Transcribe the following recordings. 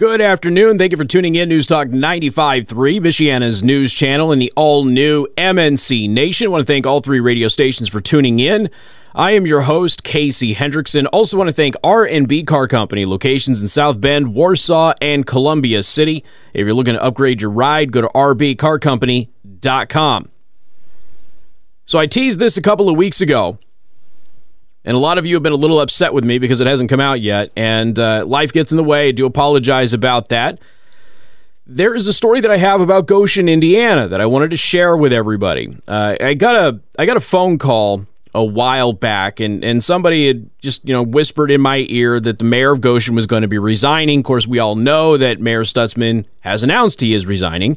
Good afternoon. Thank you for tuning in. News Talk 95.3, Michiana's news channel and the all new MNC Nation. I want to thank all three radio stations for tuning in. I am your host, Casey Hendrickson. Also want to thank R&B Car Company, locations in South Bend, Warsaw, and Columbia City. If you're looking to upgrade your ride, go to rbcarcompany.com. So I teased this a couple of weeks ago and a lot of you have been a little upset with me because it hasn't come out yet, and uh, life gets in the way. I do apologize about that. There is a story that I have about Goshen, Indiana, that I wanted to share with everybody. Uh, I got a I got a phone call a while back, and and somebody had just you know whispered in my ear that the mayor of Goshen was going to be resigning. Of course, we all know that Mayor Stutzman has announced he is resigning.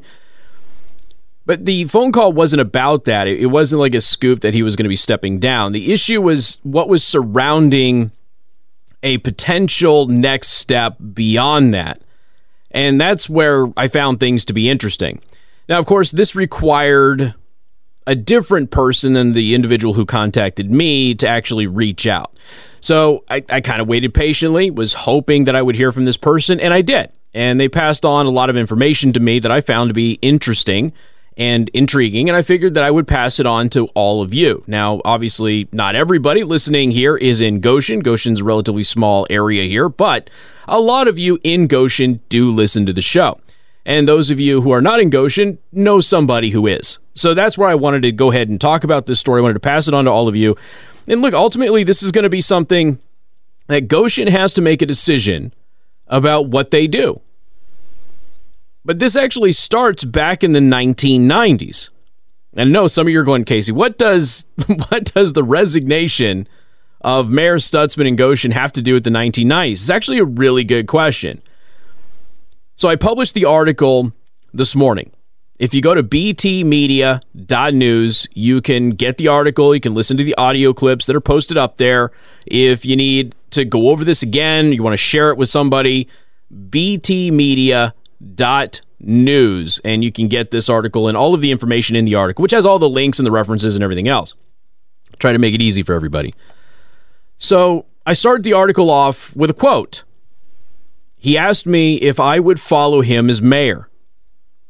But the phone call wasn't about that. It, wasn't like a scoop that he was going to be stepping down. The issue was what was surrounding a potential next step beyond that. And that's where I found things to be interesting. Now, of course, this required a different person than the individual who contacted me to actually reach out. So I, I kind of waited patiently, was hoping that I would hear from this person, and I did. And they passed on a lot of information to me that I found to be interesting and intriguing, and I figured that I would pass it on to all of you. Now, obviously, not everybody listening here is in Goshen. Goshen's a relatively small area here, but a lot of you in Goshen do listen to the show. And those of you who are not in Goshen know somebody who is. So that's where I wanted to go ahead and talk about this story. I wanted to pass it on to all of you. And look, ultimately, this is going to be something that Goshen has to make a decision about what they do. But this actually starts back in the 1990s. And no, some of you are going, Casey, what does what does the resignation of Mayor Stutzman and Goshen have to do with the 1990s? It's actually a really good question. So I published the article this morning. If you go to btmedia.news, you can get the article. You can listen to the audio clips that are posted up there. If you need to go over this again, you want to share it with somebody, btmedia.news dot news and you can get this article and all of the information in the article which has all the links and the references and everything else. Try to make it easy for everybody. So i started the article off with a quote. He asked me if i would follow him as mayor.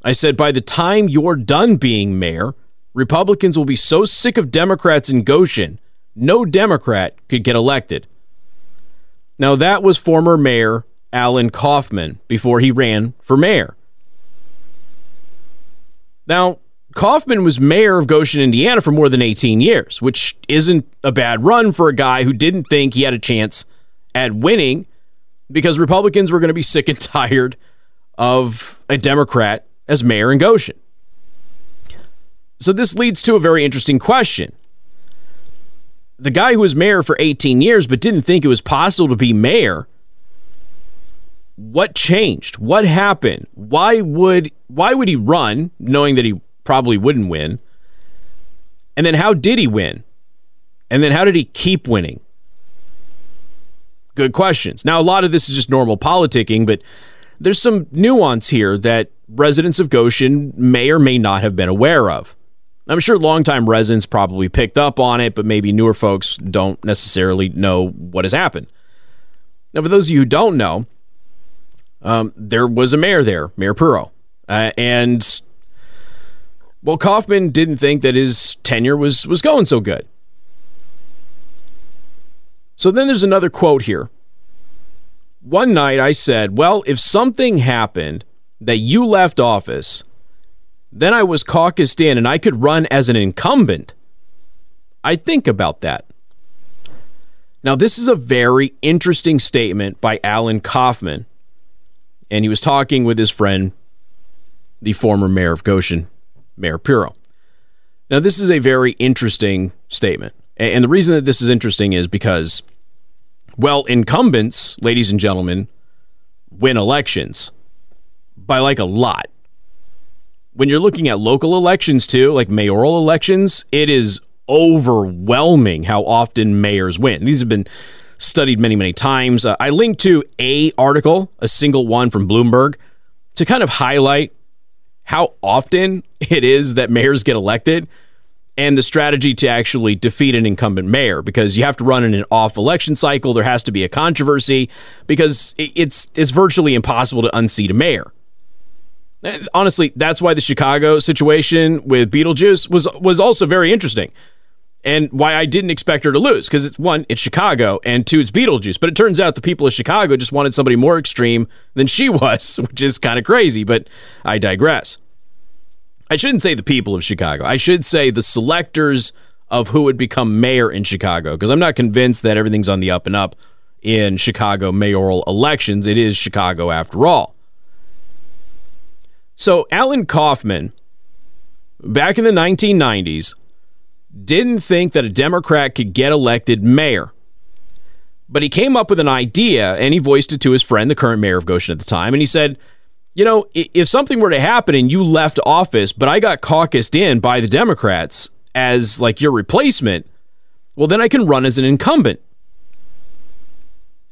I said by the time you're done being mayor republicans will be so sick of democrats in goshen no democrat could get elected. Now that was former mayor Alan Kaufman before he ran for mayor. Now, Kaufman was mayor of Goshen, Indiana for more than 18 years, which isn't a bad run for a guy who didn't think he had a chance at winning because Republicans were going to be sick and tired of a Democrat as mayor in Goshen. So this leads to a very interesting question. The guy who was mayor for 18 years but didn't think it was possible to be mayor what changed? What happened? Why would why would he run knowing that he probably wouldn't win? And then how did he win? And then how did he keep winning? Good questions. Now a lot of this is just normal politicking, but there's some nuance here that residents of Goshen may or may not have been aware of. I'm sure longtime residents probably picked up on it, but maybe newer folks don't necessarily know what has happened. Now, for those of you who don't know, um, there was a mayor there, Mayor Puro. Uh, and well, Kaufman didn't think that his tenure was was going so good. So then there's another quote here. One night I said, "Well, if something happened that you left office, then I was caucused in and I could run as an incumbent. I'd think about that." Now, this is a very interesting statement by Alan Kaufman and he was talking with his friend, the former mayor of Goshen, Mayor Puro. Now, this is a very interesting statement. And the reason that this is interesting is because, well, incumbents, ladies and gentlemen, win elections by like a lot. When you're looking at local elections, too, like mayoral elections, it is overwhelming how often mayors win. These have been studied many, many times. Uh, I linked to a article, a single one from Bloomberg, to kind of highlight how often it is that mayors get elected. and the strategy to actually defeat an incumbent mayor because you have to run in an off election cycle. There has to be a controversy because it's it's virtually impossible to unseat a mayor. Honestly, that's why the Chicago situation with Beetlejuice was was also very interesting. And why I didn't expect her to lose because it's one, it's Chicago, and two, it's Beetlejuice. But it turns out the people of Chicago just wanted somebody more extreme than she was, which is kind of crazy. But I digress. I shouldn't say the people of Chicago. I should say the selectors of who would become mayor in Chicago because I'm not convinced that everything's on the up and up in Chicago mayoral elections. It is Chicago after all. So, Alan Kaufman, back in the 1990s, didn't think that a Democrat could get elected mayor. But he came up with an idea and he voiced it to his friend, the current mayor of Goshen at the time. And he said, you know, if something were to happen and you left office, but I got caucused in by the Democrats as like your replacement, well, then I can run as an incumbent.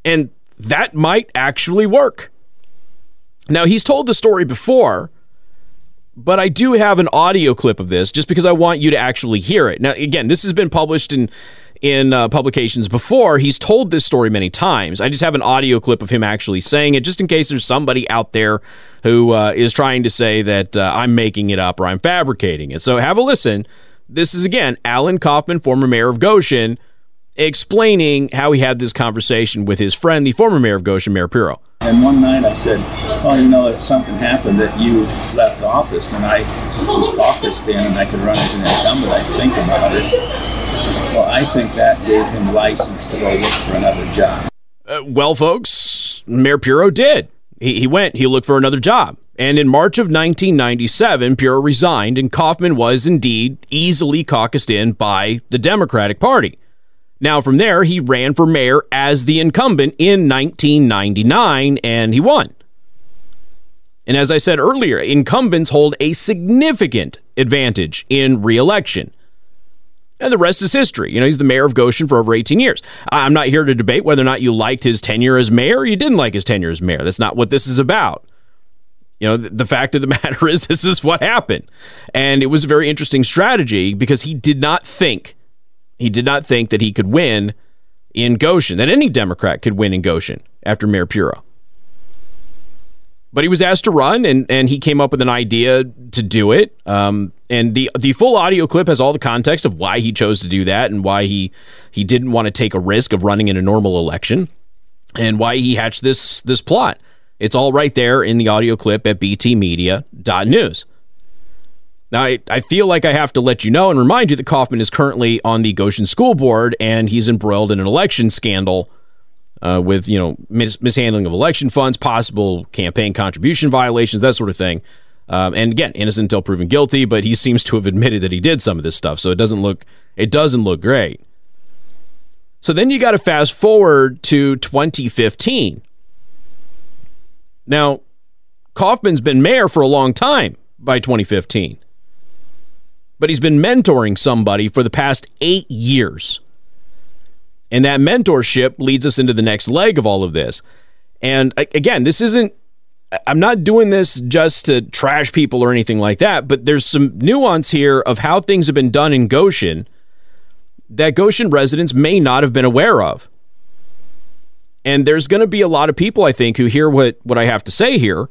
And that might actually work. Now, he's told the story before, but I do have an audio clip of this just because I want you to actually hear it. Now, again, this has been published in in uh, publications before. He's told this story many times. I just have an audio clip of him actually saying it, just in case there's somebody out there who uh, is trying to say that uh, I'm making it up or I'm fabricating it. So have a listen. This is again Alan Kaufman, former mayor of Goshen, explaining how he had this conversation with his friend, the former mayor of Goshen, Mayor Pirro. And one night I said, "Well, you know, if something happened that you left office and I was caucused in and I could run as an incumbent, I'd think about it." Well, I think that gave him license to go look for another job. Uh, well, folks, Mayor Pirro did. He, he went, he looked for another job. And in March of 1997, Pirro resigned, and Kaufman was indeed easily caucused in by the Democratic Party. Now, from there, he ran for mayor as the incumbent in 1999, and he won. And as I said earlier, incumbents hold a significant advantage in reelection. And the rest is history. You know, he's the mayor of Goshen for over 18 years. I'm not here to debate whether or not you liked his tenure as mayor or you didn't like his tenure as mayor. That's not what this is about. You know, the fact of the matter is, this is what happened. And it was a very interesting strategy because he did not think, he did not think that he could win in Goshen, that any Democrat could win in Goshen after Mayor Pirro. But he was asked to run, and, and he came up with an idea to do it. Um, and the the full audio clip has all the context of why he chose to do that and why he he didn't want to take a risk of running in a normal election and why he hatched this this plot. It's all right there in the audio clip at btmedia.news. Now, I, I feel like I have to let you know and remind you that Kaufman is currently on the Goshen School Board and he's embroiled in an election scandal uh, with, you know, mis- mishandling of election funds, possible campaign contribution violations, that sort of thing. Um, and again, innocent until proven guilty, but he seems to have admitted that he did some of this stuff. So it doesn't look it doesn't look great. So then you got to fast forward to 2015. Now, Kaufman's been mayor for a long time by 2015. But he's been mentoring somebody for the past 8 years. And that mentorship leads us into the next leg of all of this. And again, this isn't I'm not doing this just to trash people or anything like that, but there's some nuance here of how things have been done in Goshen that Goshen residents may not have been aware of. And there's going to be a lot of people, I think, who hear what, what I have to say here,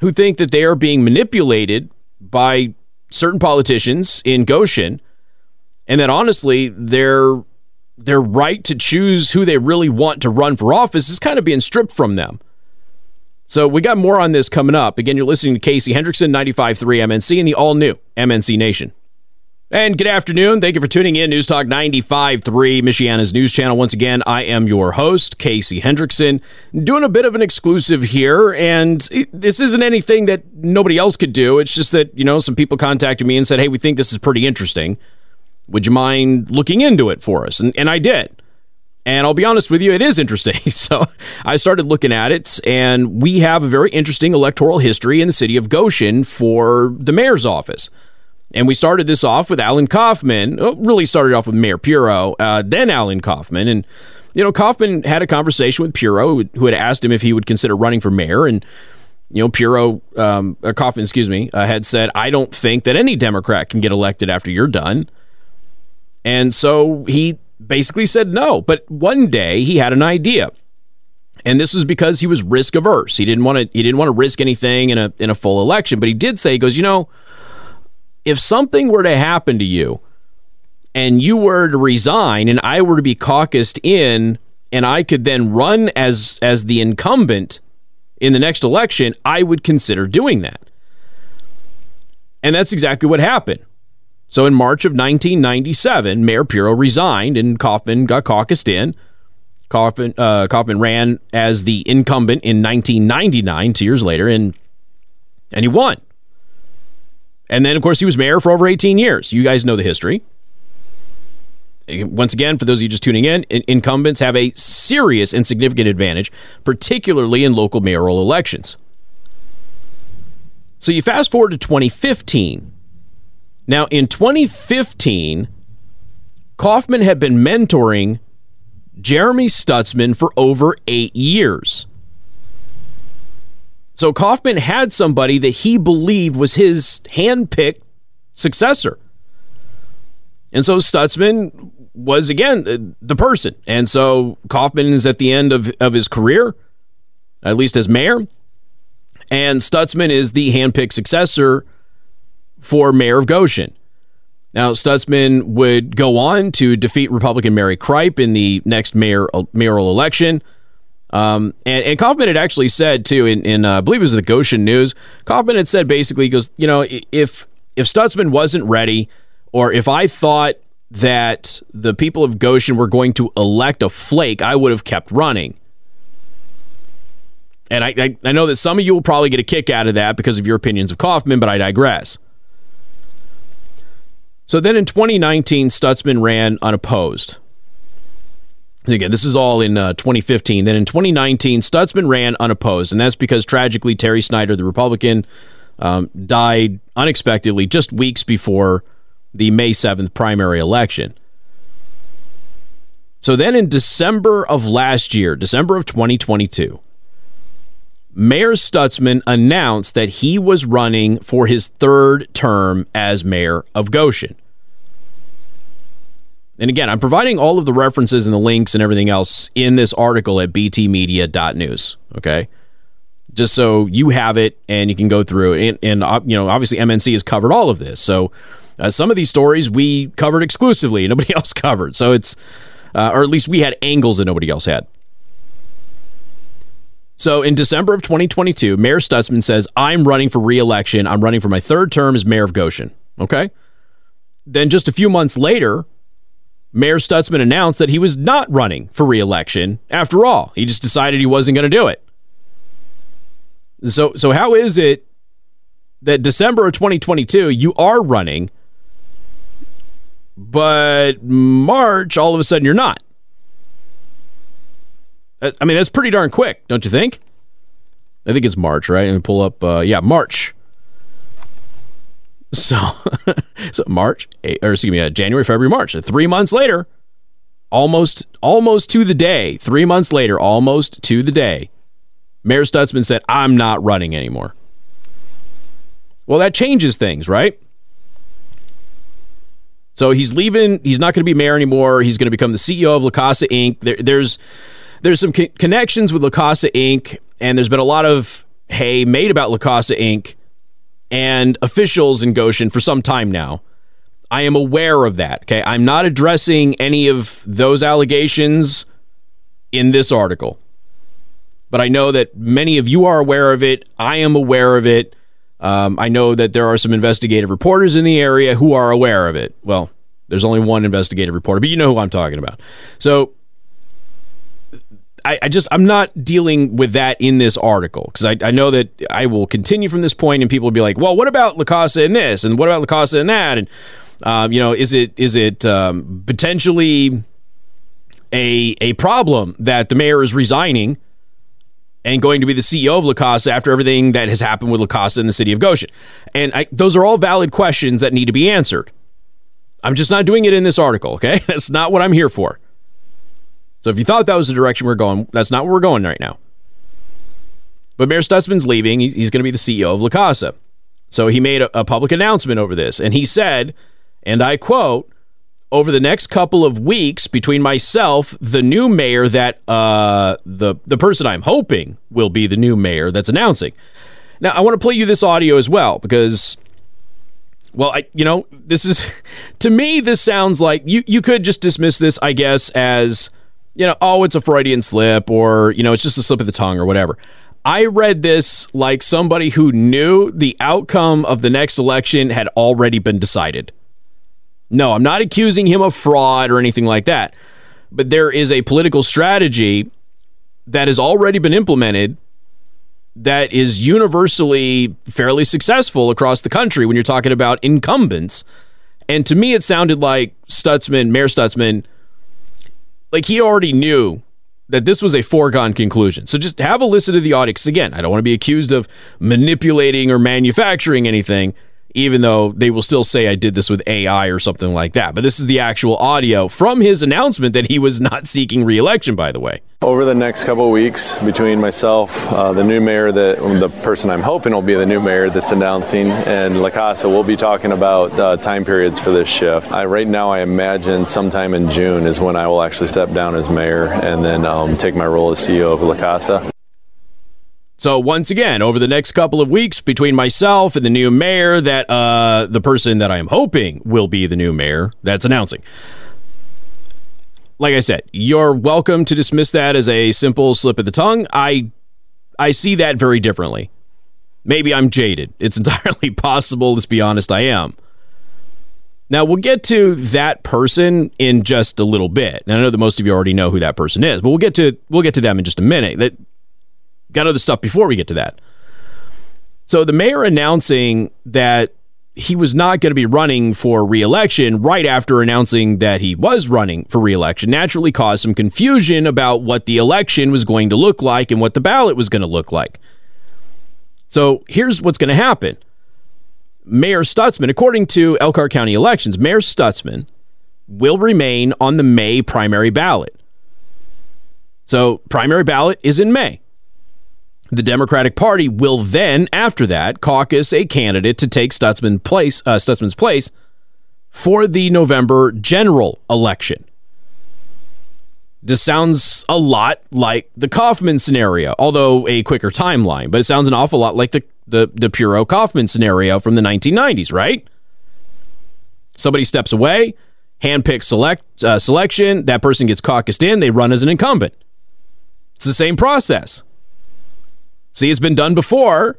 who think that they are being manipulated by certain politicians in Goshen, and that honestly, their their right to choose who they really want to run for office is kind of being stripped from them. So we got more on this coming up. Again, you're listening to Casey Hendrickson, 95.3 MNC, and the all new MNC Nation. And good afternoon. Thank you for tuning in. News Talk 95.3, Michiana's news channel. Once again, I am your host, Casey Hendrickson, doing a bit of an exclusive here. And this isn't anything that nobody else could do. It's just that, you know, some people contacted me and said, hey, we think this is pretty interesting. Would you mind looking into it for us? And, and I did. And I'll be honest with you, it is interesting. So I started looking at it, and we have a very interesting electoral history in the city of Goshen for the mayor's office. And we started this off with Alan Kaufman. Oh, really started off with Mayor Pirro, uh, then Alan Kaufman. And, you know, Kaufman had a conversation with Pirro, who had asked him if he would consider running for mayor. And, you know, Pirro, um, Kaufman, excuse me, uh, had said, I don't think that any Democrat can get elected after you're done. And so he basically said no. But one day he had an idea. And this was because he was risk averse. He didn't want to he didn't want to risk anything in a in a full election, but he did say he goes, "You know, if something were to happen to you and you were to resign and I were to be caucused in and I could then run as as the incumbent in the next election, I would consider doing that." And that's exactly what happened. So in March of 1997, Mayor Pirro resigned and Kaufman got caucused in. Kaufman, uh, Kaufman ran as the incumbent in 1999, two years later, and and he won. And then, of course, he was mayor for over 18 years. You guys know the history. Once again, for those of you just tuning in, incumbents have a serious and significant advantage, particularly in local mayoral elections. So you fast forward to 2015. Now, in 2015, Kaufman had been mentoring Jeremy Stutzman for over eight years. So Kaufman had somebody that he believed was his handpicked successor. And so Stutzman was, again, uh, the person. And so Kaufman is at the end of, of his career, at least as mayor. And Stutzman is the handpicked successor for mayor of Goshen. Now, Stutzman would go on to defeat Republican Mary Kripe in the next mayor uh, mayoral election. Um, and, and Kaufman had actually said too in, in uh, I believe it was the Goshen News. Kaufman had said basically, he goes, you know, if if Stutzman wasn't ready, or if I thought that the people of Goshen were going to elect a flake, I would have kept running. And I, I, I know that some of you will probably get a kick out of that because of your opinions of Kaufman, but I digress. So then in 2019, Stutzman ran unopposed. Again, this is all in uh, 2015. Then in 2019, Stutzman ran unopposed, and that's because tragically Terry Snyder, the Republican, um, died unexpectedly just weeks before the May 7th primary election. So then in December of last year, December of 2022, Mayor Stutzman announced that he was running for his third term as mayor of Goshen. And again, I'm providing all of the references and the links and everything else in this article at btmedia.news. Okay. Just so you have it and you can go through and uh, you know, obviously, MNC has covered all of this. So uh, some of these stories we covered exclusively, nobody else covered. So it's, uh, or at least we had angles that nobody else had. So in December of 2022, Mayor Stutzman says, I'm running for reelection. I'm running for my third term as mayor of Goshen. Okay. Then just a few months later, Mayor Stutzman announced that he was not running for reelection after all. He just decided he wasn't going to do it. So, so how is it that December of 2022 you are running, but March all of a sudden you're not? I mean, that's pretty darn quick, don't you think? I think it's March, right? And pull up. Uh, yeah, March. So, so March, or excuse me, uh, January, February, March. Three months later, almost, almost to the day. Three months later, almost to the day, Mayor Stutzman said, "I'm not running anymore." Well, that changes things, right? So he's leaving. He's not going to be mayor anymore. He's going to become the CEO of La Casa Inc. There, there's there's some co- connections with La Casa Inc. And there's been a lot of hay made about La Casa Inc. and officials in Goshen for some time now. I am aware of that. Okay. I'm not addressing any of those allegations in this article, but I know that many of you are aware of it. I am aware of it. Um, I know that there are some investigative reporters in the area who are aware of it. Well, there's only one investigative reporter, but you know who I'm talking about. So I, I, just I'm not dealing with that in this article because I, I know that I will continue from this point and people will be like, well, what about La Casa and this and what about La Casa and that and um, you know is it is it um, potentially a a problem that the mayor is resigning and going to be the CEO of Lacasa after everything that has happened with Lacasa in the city of Goshen? And I, those are all valid questions that need to be answered. I'm just not doing it in this article. Okay, that's not what I'm here for. So if you thought that was the direction we're going, that's not where we're going right now. But Mayor Stutzman's leaving. He's going to be the CEO of La Casa. So he made a, public announcement over this. And he said, and I quote, over the next couple of weeks between myself, the new mayor that uh, the the person I'm hoping will be the new mayor that's announcing. Now, I want to play you this audio as well because, well, I you know this is to me this sounds like you you could just dismiss this, I guess, as you know, oh, it's a Freudian slip or you know, it's just a slip of the tongue or whatever. I read this like somebody who knew the outcome of the next election had already been decided. No, I'm not accusing him of fraud or anything like that. But there is a political strategy that has already been implemented that is universally fairly successful across the country when you're talking about incumbents. And to me, it sounded like Stutzman, Mayor Stutzman, like he already knew that this was a foregone conclusion. So just have a listen to the audio. Again, I don't want to be accused of manipulating or manufacturing anything even though they will still say I did this with AI or something like that. But this is the actual audio from his announcement that he was not seeking reelection, by the way. Over the next couple weeks, between myself, uh, the new mayor, that the person I'm hoping will be the new mayor that's announcing, and La Casa, we'll be talking about uh, time periods for this shift. I, right now, I imagine sometime in June is when I will actually step down as mayor and then um, take my role as CEO of La Casa. So once again, over the next couple of weeks, between myself and the new mayor, that uh, the person that I am hoping will be the new mayor, that's announcing. Like I said, you're welcome to dismiss that as a simple slip of the tongue. I, I see that very differently. Maybe I'm jaded. It's entirely possible. Let's be honest, I am. Now we'll get to that person in just a little bit. And I know that most of you already know who that person is, but we'll get to we'll get to them in just a minute. That got other stuff before we get to that. So the mayor announcing that he was not going to be running for reelection right after announcing that he was running for reelection naturally caused some confusion about what the election was going to look like and what the ballot was going to look like. So here's what's going to happen. Mayor Stutzman, according to Elkhart County elections, Mayor Stutzman will remain on the May primary ballot. So primary ballot is in May. The Democratic Party will then, after that, caucus a candidate to take Stutzman place, uh, Stutzman's place for the November general election. This sounds a lot like the Kaufman scenario, although a quicker timeline, but it sounds an awful lot like the, the, the Puro Kaufman scenario from the 1990s, right? Somebody steps away, handpicked select, uh, selection, that person gets caucused in, they run as an incumbent. It's the same process. See, it's been done before.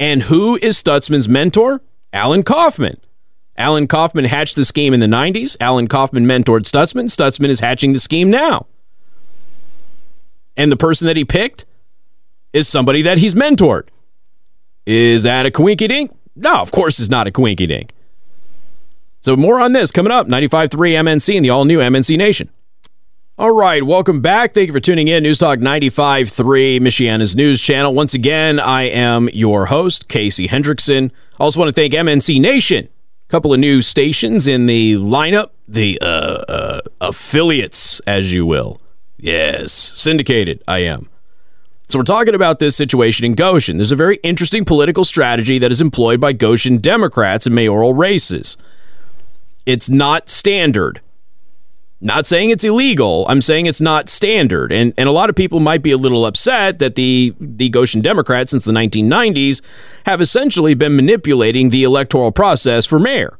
And who is Stutzman's mentor? Alan Kaufman. Alan Kaufman hatched the scheme in the 90s. Alan Kaufman mentored Stutzman. Stutzman is hatching the scheme now. And the person that he picked is somebody that he's mentored. Is that a coinky dink? No, of course it's not a coinky dink. So more on this coming up. 95.3 MNC and the all new MNC Nation. All right, welcome back. Thank you for tuning in. News Talk 95.3, Michiana's news channel. Once again, I am your host, Casey Hendrickson. I also want to thank MNC Nation. A couple of new stations in the lineup, the uh, uh, affiliates, as you will. Yes, syndicated, I am. So we're talking about this situation in Goshen. There's a very interesting political strategy that is employed by Goshen Democrats in mayoral races. It's not standard. Not saying it's illegal. I'm saying it's not standard. And and a lot of people might be a little upset that the the Goshen Democrats since the 1990s have essentially been manipulating the electoral process for mayor.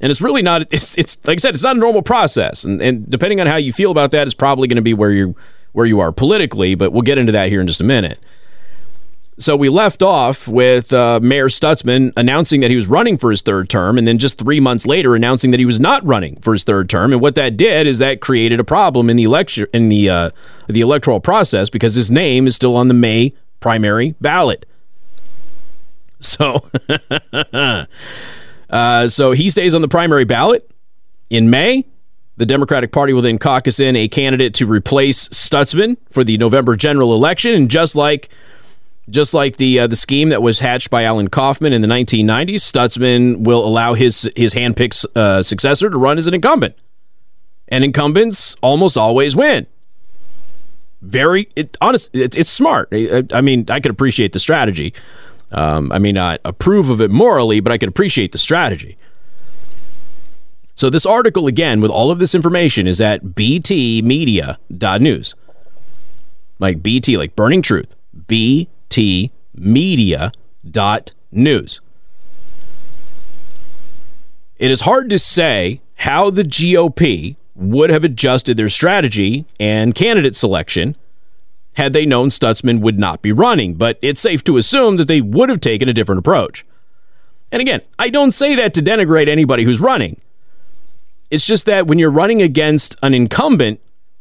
And it's really not it's it's like I said it's not a normal process. And and depending on how you feel about that is probably going to be where you where you are politically, but we'll get into that here in just a minute. So we left off with uh, Mayor Stutzman announcing that he was running for his third term, and then just three months later announcing that he was not running for his third term. And what that did is that created a problem in the election in the uh, the electoral process because his name is still on the May primary ballot. So, uh, so he stays on the primary ballot in May. The Democratic Party will then caucus in a candidate to replace Stutzman for the November general election, and just like just like the uh, the scheme that was hatched by Alan Kaufman in the 1990s, Stutzman will allow his his handpicked uh, successor to run as an incumbent, and incumbents almost always win. Very it, honest, it, it's smart. I, I, mean, I could appreciate the strategy. Um, I may not approve of it morally, but I could appreciate the strategy. So, this article, again, with all of this information, is at btmedia.news. Like BT, like Burning Truth. btmedia.news. It is hard to say how the GOP would have adjusted their strategy and candidate selection had they known Stutzman would not be running, but it's safe to assume that they would have taken a different approach. And again, I don't say that to denigrate anybody who's running. It's just that when you're running against an incumbent,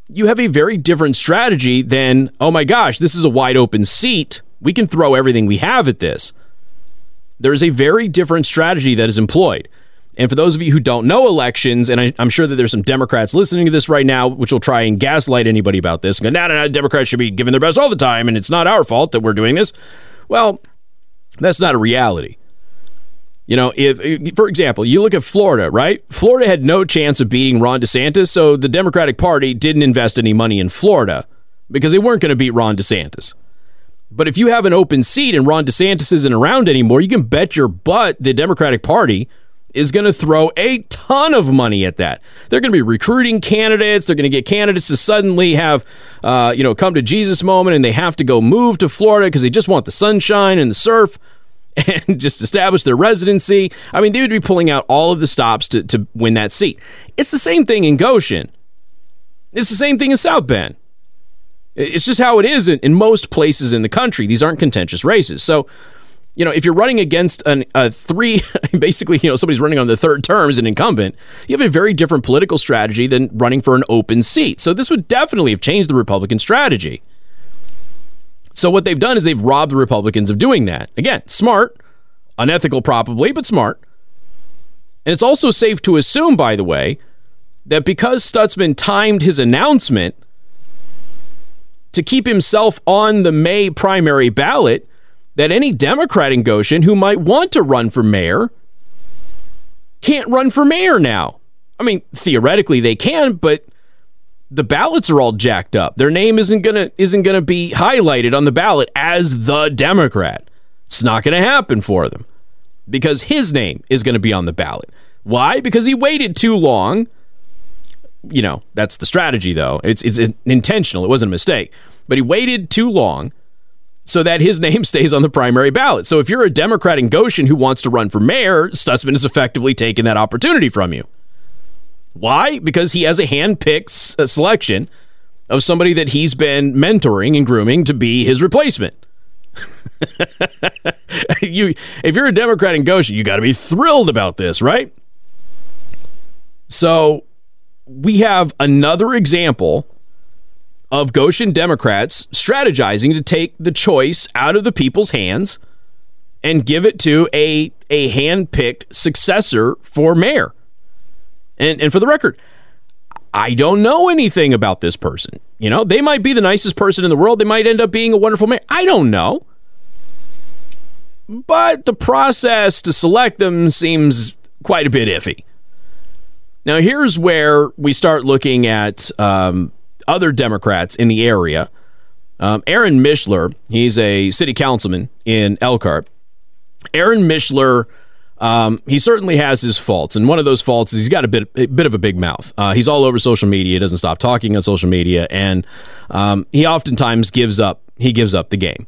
you have a very different strategy than, oh my gosh, this is a wide open seat. We can throw everything we have at this. There's a very different strategy that is employed. And for those of you who don't know elections, and I, am sure that there's some Democrats listening to this right now, which will try and gaslight anybody about this, go, no, no, no, Democrats should be giving their best all the time, and it's not our fault that we're doing this. Well, that's not a reality. You know, if, for example, you look at Florida, right? Florida had no chance of beating Ron DeSantis, so the Democratic Party didn't invest any money in Florida because they weren't going to beat Ron DeSantis. But if you have an open seat and Ron DeSantis isn't around anymore, you can bet your butt the Democratic Party is going to throw a ton of money at that. They're going to be recruiting candidates. They're going to get candidates to suddenly have, uh, you know, come to Jesus moment and they have to go move to Florida because they just want the sunshine and the surf and just establish their residency. I mean, they would be pulling out all of the stops to, to win that seat. It's the same thing in Goshen. It's the same thing in South Bend. It's just how it is in, in most places in the country. These aren't contentious races. So, you know, if you're running against an, a three, basically, you know, somebody's running on the third term as an incumbent, you have a very different political strategy than running for an open seat. So this would definitely have changed the Republican strategy. So what they've done is they've robbed the Republicans of doing that. Again, smart, unethical probably, but smart. And it's also safe to assume, by the way, that because Stutzman timed his announcement to keep himself on the May primary ballot, that any Democrat in Goshen who might want to run for mayor can't run for mayor now. I mean, theoretically they can, but the ballots are all jacked up. Their name isn't gonna isn't gonna be highlighted on the ballot as the Democrat. It's not gonna happen for them because his name is gonna be on the ballot. Why? Because he waited too long. You know, that's the strategy though. It's it's intentional. It wasn't a mistake. But he waited too long so that his name stays on the primary ballot. So if you're a Democrat in Goshen who wants to run for mayor, Stutzman has effectively taken that opportunity from you. Why? Because he has a hand-picked selection of somebody that he's been mentoring and grooming to be his replacement. you, if you're a Democrat in Goshen, you got to be thrilled about this, right? So we have another example of Goshen Democrats strategizing to take the choice out of the people's hands and give it to a a hand-picked successor for mayor. And and for the record, I don't know anything about this person. You know, they might be the nicest person in the world. They might end up being a wonderful mayor. I don't know. But the process to select them seems quite a bit iffy. Now, here's where we start looking at um, other Democrats in the area. Um, Aaron Mishler, he's a city councilman in Elkhart. Aaron Mishler, um, he certainly has his faults, and one of those faults is he's got a bit, a bit of a big mouth. Uh, he's all over social media. Doesn't stop talking on social media, and um, he oftentimes gives up. He gives up the game.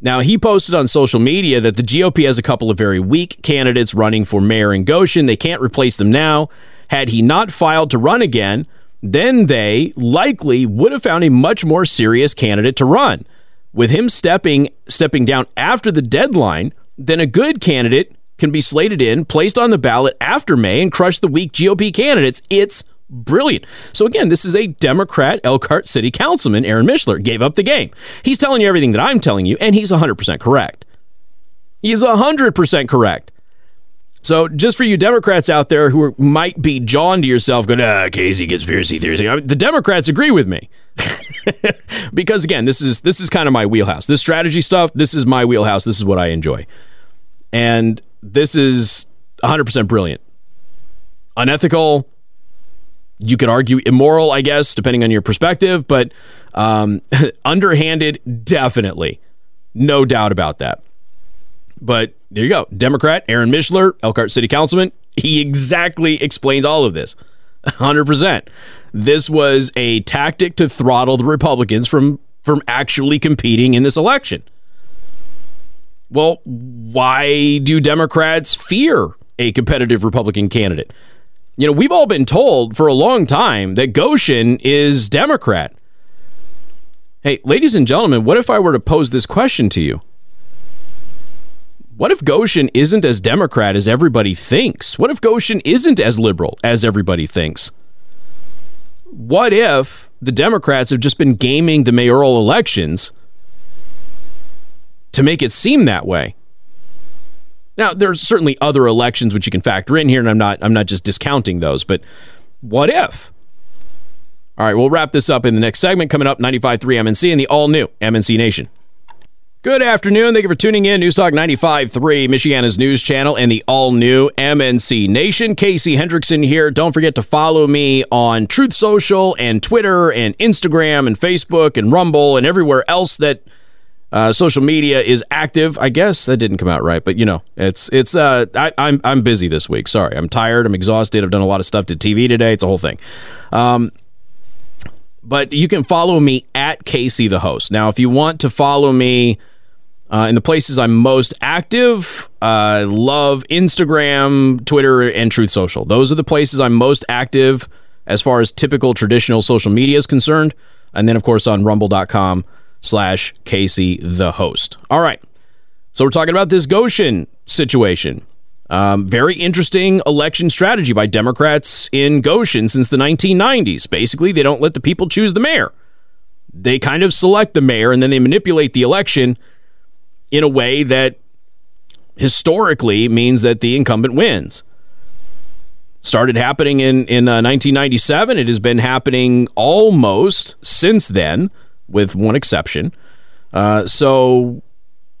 Now, he posted on social media that the GOP has a couple of very weak candidates running for mayor in Goshen. They can't replace them now. Had he not filed to run again, then they likely would have found a much more serious candidate to run. With him stepping stepping down after the deadline, then a good candidate can be slated in, placed on the ballot after May, and crush the weak GOP candidates. It's brilliant. So again, this is a Democrat Elkhart City Councilman, Aaron Mishler, gave up the game. He's telling you everything that I'm telling you, and he's 100% correct. He's 100% correct. So, just for you Democrats out there who are, might be jawing to yourself, going, ah, Casey conspiracy theories. I mean, the Democrats agree with me. because again, this is this is kind of my wheelhouse. This strategy stuff, this is my wheelhouse. This is what I enjoy. And this is 100% brilliant. Unethical, you could argue immoral, I guess, depending on your perspective, but um, underhanded, definitely. No doubt about that. But there you go. Democrat Aaron Mishler, Elkhart City Councilman, He exactly explains all of this. 100%. This was a tactic to throttle the Republicans from from actually competing in this election. Well, why do Democrats fear a competitive Republican candidate? You know, we've all been told for a long time that Goshen is Democrat. Hey, ladies and gentlemen, what if I were to pose this question to you? What if Goshen isn't as Democrat as everybody thinks? What if Goshen isn't as liberal as everybody thinks? What if the Democrats have just been gaming the mayoral elections to make it seem that way? Now, there's certainly other elections which you can factor in here, and I'm not I'm not just discounting those, but what if? All right, we'll wrap this up in the next segment coming up 95.3 MNC and the all new MNC Nation. Good afternoon. Thank you for tuning in. News Talk 95.3, Michiana's news channel, and the all new MNC Nation. Casey Hendrickson here. Don't forget to follow me on Truth Social and Twitter and Instagram and Facebook and Rumble and everywhere else that uh, social media is active. I guess that didn't come out right, but you know, it's it's. Uh, I, I'm I'm busy this week. Sorry, I'm tired. I'm exhausted. I've done a lot of stuff to TV today. It's a whole thing. Um, but you can follow me at Casey the host. Now, if you want to follow me uh, in the places I'm most active, I uh, love Instagram, Twitter, and Truth Social. Those are the places I'm most active as far as typical traditional social media is concerned. And then, of course, on rumble.com slash Casey the host. All right. So we're talking about this Goshen situation. Um, very interesting election strategy by Democrats in Goshen since the 1990s. Basically, they don't let the people choose the mayor. They kind of select the mayor and then they manipulate the election in a way that historically means that the incumbent wins. Started happening in, in uh, 1997. It has been happening almost since then, with one exception. Uh, so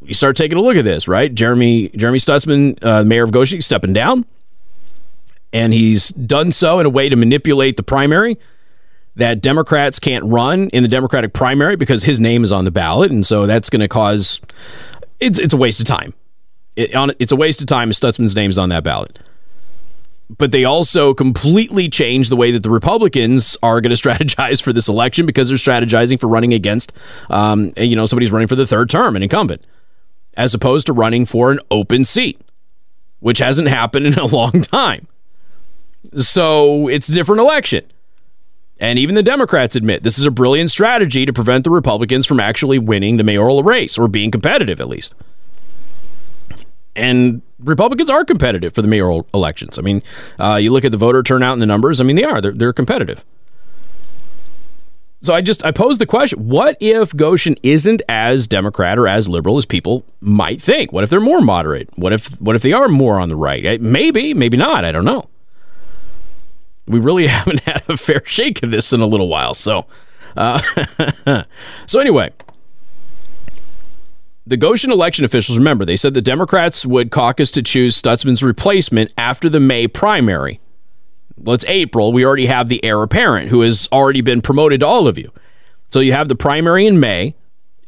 you start taking a look at this, right? Jeremy Jeremy Stutzman, uh, mayor of Goshen, stepping down, and he's done so in a way to manipulate the primary that Democrats can't run in the Democratic primary because his name is on the ballot, and so that's going to cause it's it's a waste of time. It, on, it's a waste of time if Stutzman's name's on that ballot. But they also completely change the way that the Republicans are going to strategize for this election because they're strategizing for running against, um, you know, somebody's running for the third term, an incumbent, as opposed to running for an open seat, which hasn't happened in a long time. So it's a different election. And even the Democrats admit this is a brilliant strategy to prevent the Republicans from actually winning the mayoral race or being competitive, at least. And Republicans are competitive for the mayoral elections. I mean, uh, you look at the voter turnout and the numbers. I mean, they are. They're, they're competitive. So I just I pose the question: What if Goshen isn't as Democrat or as liberal as people might think? What if they're more moderate? What if what if they are more on the right? Maybe, maybe not. I don't know we really haven't had a fair shake of this in a little while. So, uh, so anyway, the Goshen election officials remember they said the Democrats would caucus to choose Stutzman's replacement after the May primary. Well, it's April. We already have the heir apparent who has already been promoted to all of you. So you have the primary in May.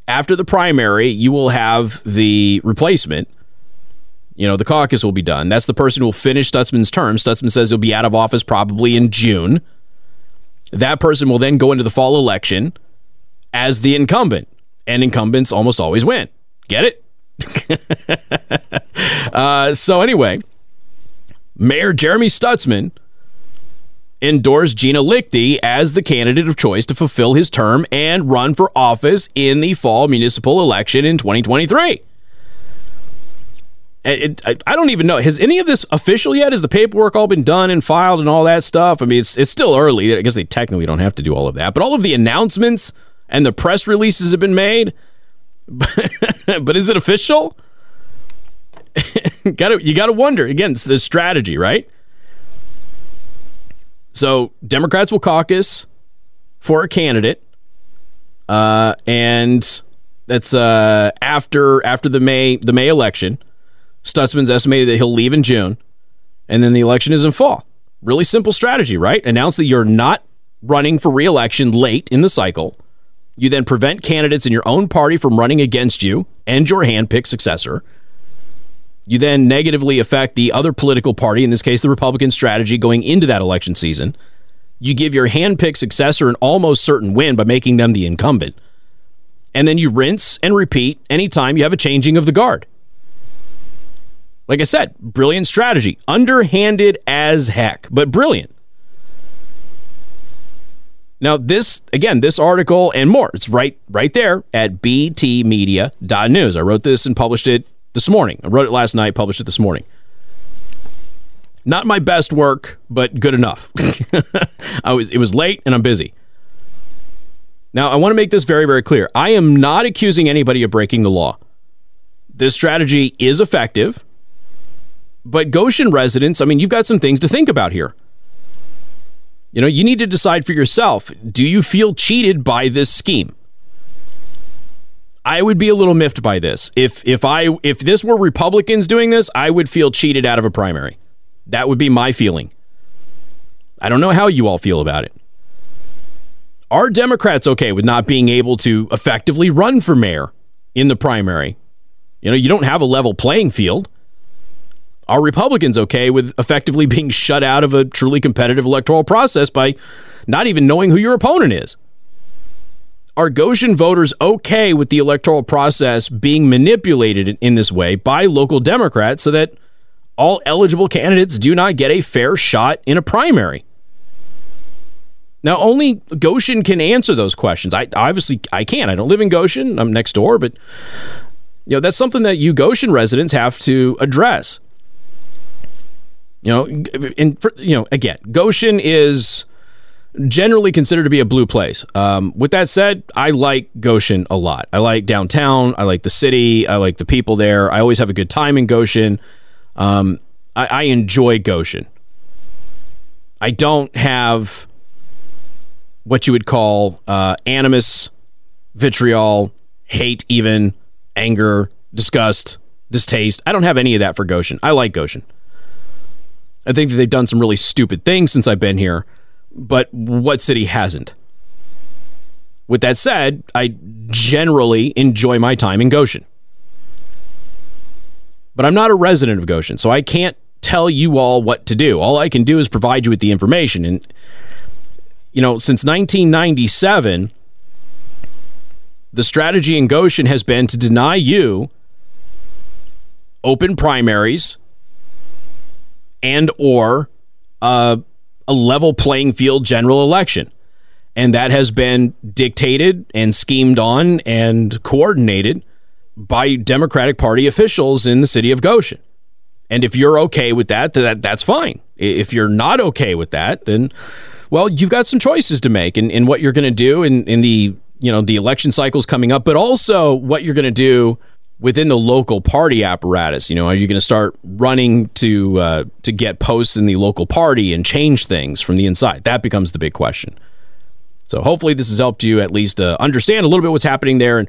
After the primary, you will have the replacement. You know, the caucus will be done. That's the person who will finish Stutzman's term. Stutzman says he'll be out of office probably in June. That person will then go into the fall election as the incumbent, and incumbents almost always win. Get it? uh, so, anyway, Mayor Jeremy Stutzman endorsed Gina Leichty as the candidate of choice to fulfill his term and run for office in the fall municipal election in 2023. It, I, I don't even know. Has any of this official yet? Has the paperwork all been done and filed and all that stuff? I mean, it's it's still early. I guess they technically don't have to do all of that, but all of the announcements and the press releases have been made. but is it official? got to you got to wonder again. It's the strategy, right? So Democrats will caucus for a candidate, uh, and that's uh, after after the May the May election. Stutzman's estimated that he'll leave in June, and then the election is in fall. Really simple strategy, right? Announce that you're not running for reelection late in the cycle. You then prevent candidates in your own party from running against you and your handpicked successor. You then negatively affect the other political party, in this case, the Republican strategy going into that election season. You give your hand-picked successor an almost certain win by making them the incumbent. And then you rinse and repeat anytime you have a changing of the guard. Like I said, brilliant strategy. Underhanded as heck, but brilliant. Now, this again, this article and more, it's right right there at btmedia.news. I wrote this and published it this morning. I wrote it last night, published it this morning. Not my best work, but good enough. I was it was late and I'm busy. Now, I want to make this very very clear. I am not accusing anybody of breaking the law. This strategy is effective. But Goshen residents, I mean, you've got some things to think about here. You know, you need to decide for yourself do you feel cheated by this scheme? I would be a little miffed by this. If if I if this were Republicans doing this, I would feel cheated out of a primary. That would be my feeling. I don't know how you all feel about it. Are Democrats okay with not being able to effectively run for mayor in the primary? You know, you don't have a level playing field. Are Republicans okay with effectively being shut out of a truly competitive electoral process by not even knowing who your opponent is? Are Goshen voters okay with the electoral process being manipulated in this way by local Democrats so that all eligible candidates do not get a fair shot in a primary? Now, only Goshen can answer those questions. I obviously I can't. I don't live in Goshen. I'm next door, but you know that's something that you Goshen residents have to address. You know, in you know, again, Goshen is generally considered to be a blue place. Um, with that said, I like Goshen a lot. I like downtown. I like the city. I like the people there. I always have a good time in Goshen. Um, I, I enjoy Goshen. I don't have what you would call uh, animus, vitriol, hate, even anger, disgust, distaste. I don't have any of that for Goshen. I like Goshen. I think that they've done some really stupid things since I've been here, but what city hasn't? With that said, I generally enjoy my time in Goshen. But I'm not a resident of Goshen, so I can't tell you all what to do. All I can do is provide you with the information. And, you know, since 1997, the strategy in Goshen has been to deny you open primaries and or uh, a level playing field general election. And that has been dictated and schemed on and coordinated by Democratic Party officials in the city of Goshen. And if you're okay with that, that that's fine. If you're not okay with that, then well, you've got some choices to make in, in what you're going to do in, in the you know the election cycles coming up, but also what you're going to do within the local party apparatus. You know, are you going to start running to uh, to get posts in the local party and change things from the inside? That becomes the big question. So hopefully this has helped you at least uh, understand a little bit what's happening there and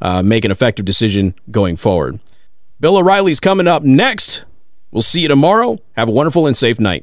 uh, make an effective decision going forward. Bill O'Reilly's coming up next. We'll see you tomorrow. Have a wonderful and safe night.